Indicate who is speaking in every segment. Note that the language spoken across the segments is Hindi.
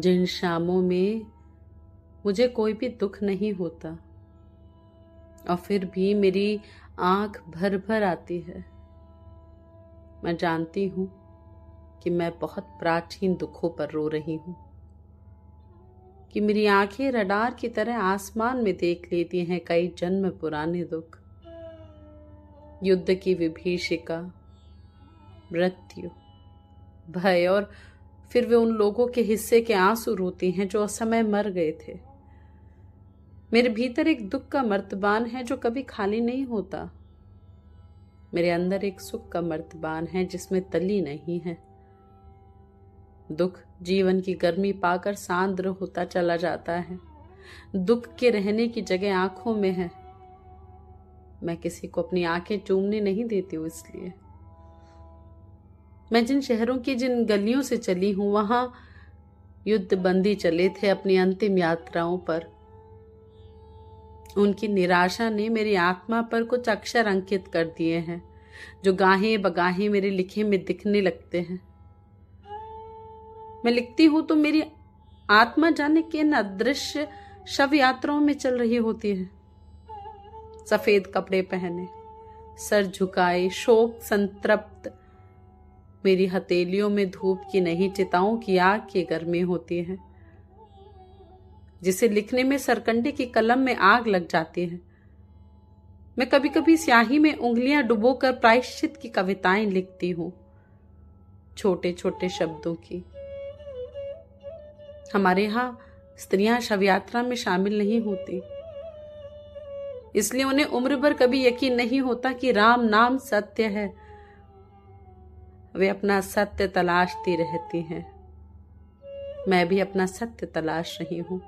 Speaker 1: जिन शामों में मुझे कोई भी दुख नहीं होता, और फिर भी मेरी आँख भर भर आती है। मैं जानती हूँ कि मैं बहुत प्राचीन दुखों पर रो रही हूँ, कि मेरी आँखें रडार की तरह आसमान में देख लेती हैं कई जन्म पुराने दुख, युद्ध की विभीषिका, मृत्यु, भय और फिर वे उन लोगों के हिस्से के आँसू रोती हैं जो असमय मर गए थे। मेरे भीतर एक दुख का मर्तबान है जो कभी खाली नहीं होता। मेरे अंदर एक सुख का मर्तबान है जिसमें तली नहीं है। दुख जीवन की गर्मी पाकर सांद्र होता चला जाता है। दुख के रहने की जगह आँखों में है। मैं किसी को अपनी आँखें चूमने नहीं देती हूँ इसलिए। मैं जिन शहरों की जिन गलियों से चली हूँ, वहाँ युद्ध बंदी चले थे अपनी अंतिम यात्राओं पर। उनकी निराशा ने मेरी आत्मा पर कुछ अक्षर अंकित कर दिए हैं, जो गाहे बगाहे मेरे लिखे में दिखने लगते हैं। मैं लिखती हूँ तो मेरी आत्मा जाने के न अदृश्य शव यात्राओं में चल रही होती है। सफ़ेद कपड़े पहने, सर झुकाए, शोक संतृप्त मेरी हथेलियों में धूप की नहीं, चिताओं की आग की गर्मी होती है, जिसे लिखने में सरकंडे की कलम में आग लग जाती है। मैं कभी कभी स्याही में उंगलियाँ डुबोकर प्रायश्चित की कविताएँ लिखती हूँ छोटे छोटे शब्दों की। हमारे यहाँ स्त्रियाँ शव यात्रा में शामिल नहीं होती, इसलिए उन्हें उम्र भर कभी यकीन नहीं होता कि राम नाम सत्य है। वे अपना सत्य तलाशती रहती हैं। मैं भी अपना सत्य तलाश रही हूँ।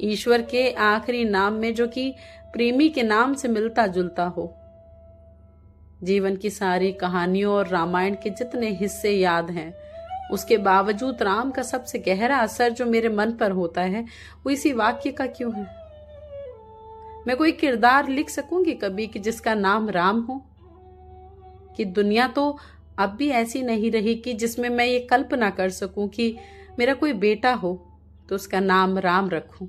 Speaker 1: ईश्वर के आखिरी नाम में जो कि प्रेमी के नाम से मिलता जुलता हो। जीवन की सारी कहानियों और रामायण के जितने हिस्से याद हैं, उसके बावजूद राम का सबसे गहरा असर जो मेरे मन पर होता है, वो इसी वाक्य का क्यों है? मैं कोई किरदार लिख सकूँगी कभी कि जिसका नाम राम हो? कि दुनिया तो अब भी ऐसी नहीं रही कि जिसमें मैं ये कल्पना कर सकूँ कि मेरा कोई बेटा हो तो उसका नाम राम रखूँ।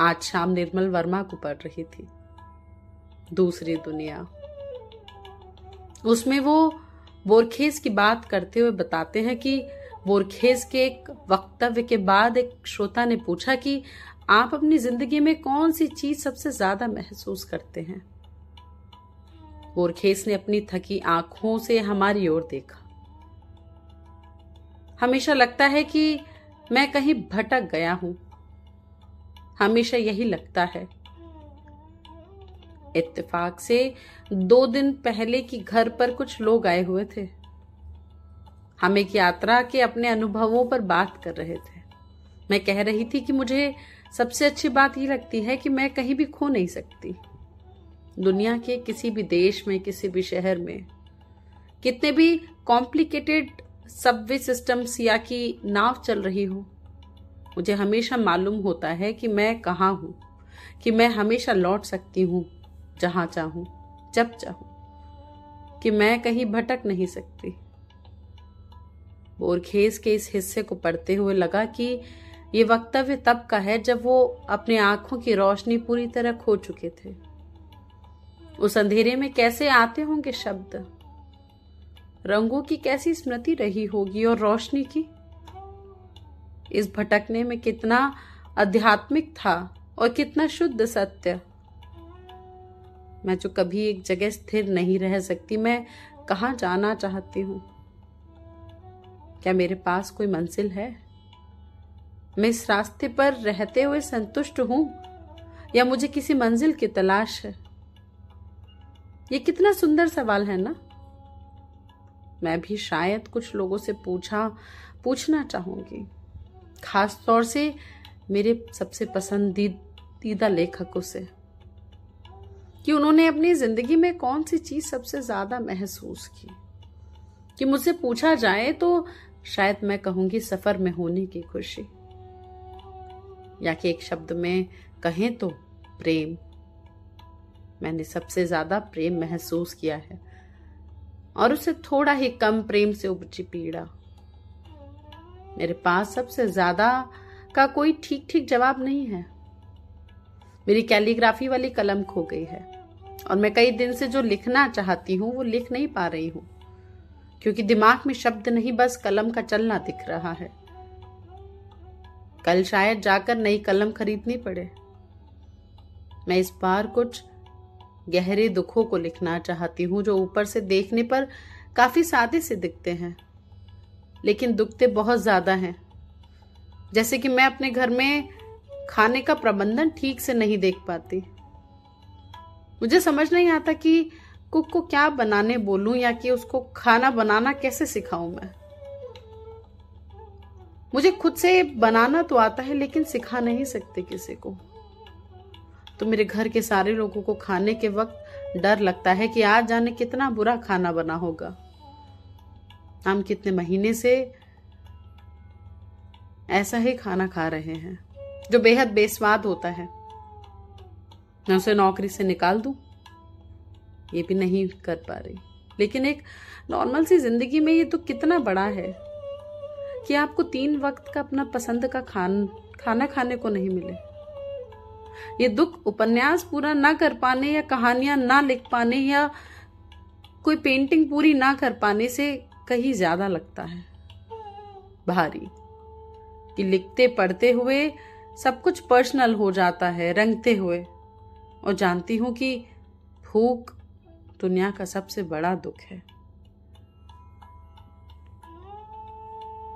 Speaker 1: आज शाम निर्मल वर्मा को पढ़ रही थी। दूसरी दुनिया। उसमें वो बोरखेज की बात करते हुए बताते हैं कि बोरखेज के एक वक्तव्य के बाद एक श्रोता ने पूछा कि आप अपनी ज़िंदगी में कौन सी चीज़ सबसे ज़्यादा महसूस करते हैं? बोरखेस ने अपनी थकी आँखों से हमारी ओर देखा। हमेशा लगता है कि मैं कहीं भटक गया हूँ। हमेशा यही लगता है। इत्तेफाक से दो दिन पहले की घर पर कुछ लोग आए हुए थे। हम एक यात्रा के अपने अनुभवों पर बात कर रहे थे। मैं कह रही थी कि मुझे सबसे अच्छी बात ये लगती है कि मैं कहीं भी खो नहीं सकती। दुनिया के किसी भी देश में, किसी भी शहर में, कितने भी कॉम्प्लिकेटेड सबवे सिस्टम्स या की नाव चल रही हो, मुझे हमेशा मालूम होता है कि मैं कहाँ हूँ, कि मैं हमेशा लौट सकती हूँ, जहाँ चाहूँ, जब चाहूँ, कि मैं कहीं भटक नहीं सकती। बोरखेज के इस हिस्से को पढ़ते हुए लगा कि ये वक्तव्य तब का है जब वो अपने आँखों की रोशनी पूरी तरह खो चुके थे। उस अंधेरे में कैसे आते होंगे शब्द? रंगों की कैसी स्मृति रही होगी और रोशनी की? इस भटकने में कितना आध्यात्मिक था और कितना शुद्ध सत्य? मैं जो कभी एक जगह स्थिर नहीं रह सकती, मैं कहा जाना चाहती हूँ? क्या मेरे पास कोई मंजिल है? मैं इस रास्ते पर रहते हुए संतुष्ट हूँ? या मुझे किसी मंजिल की तलाश है? ये कितना सुंदर सवाल है ना? मैं भी शायद कुछ लोगों से पूछा, पूछना चाहूँगी। खास तौर से मेरे सबसे पसंदीदा लेखकों से। कि उन्होंने अपनी ज़िंदगी में कौन सी चीज़ सबसे ज़्यादा महसूस की? कि मुझसे पूछा जाए तो शायद मैं कहूँगी सफ़र में होने की खुशी। या कि एक शब्द में कहें तो प्रेम। मैंने सबसे ज़्यादा प्रेम महसूस किया है। और उसे थोड़ा ही कम प्रेम से उपजी पीड़ा। मेरे पास सबसे ज़्यादा का कोई ठीक ठीक जवाब नहीं है। मेरी कैलीग्राफी वाली कलम खो गई है। और मैं कई दिन से जो लिखना चाहती हूँ, वो लिख नहीं पा रही हूँ। क्योंकि दिमाग में शब्द नहीं, बस कलम का चलना दिख रहा है। कल शायद जाकर नई कलम खरीदनी पड़े। मैं इस बार कुछ गहरे दुखों को लिखना चाहती हूँ, जो ऊपर से देखने पर काफ़ी सादे से दिखते हैं, लेकिन दुखते बहुत ज़्यादा हैं। जैसे कि मैं अपने घर में खाने का प्रबंधन ठीक से नहीं देख पाती। मुझे समझ नहीं आता कि कुक को क्या बनाने बोलूँ या कि उसको खाना बनाना कैसे सिखाऊं मैं। मुझे खुद से बनाना तो आता है, लेकिन सिखा नहीं सकते किसी को। तो मेरे घर के सारे लोगों को खाने के वक्त डर लगता है कि आज जाने कितना बुरा खाना बना होगा। हम कितने महीने से ऐसा ही खाना खा रहे हैं, जो बेहद बेस्वाद होता है। मैं उसे नौकरी से निकाल दूँ? ये भी नहीं कर पा रही। लेकिन एक नॉर्मल सी ज़िंदगी में ये तो कितना बड़ा है कि आपको तीन वक्त का अपना पसंद का खान, खाना खाने को नहीं मिले। ये दुख उपन्यास पूरा ना कर पाने या कहानियाँ ना लिख पाने या कोई पेंटिंग पूरी ना कर पाने से कहीं ज़्यादा लगता है। भारी। कि लिखते, पढ़ते हुए सब कुछ पर्सनल हो जाता है, रंगते हुए। और जानती हूँ कि भूख दुनिया का सबसे बड़ा दुख है।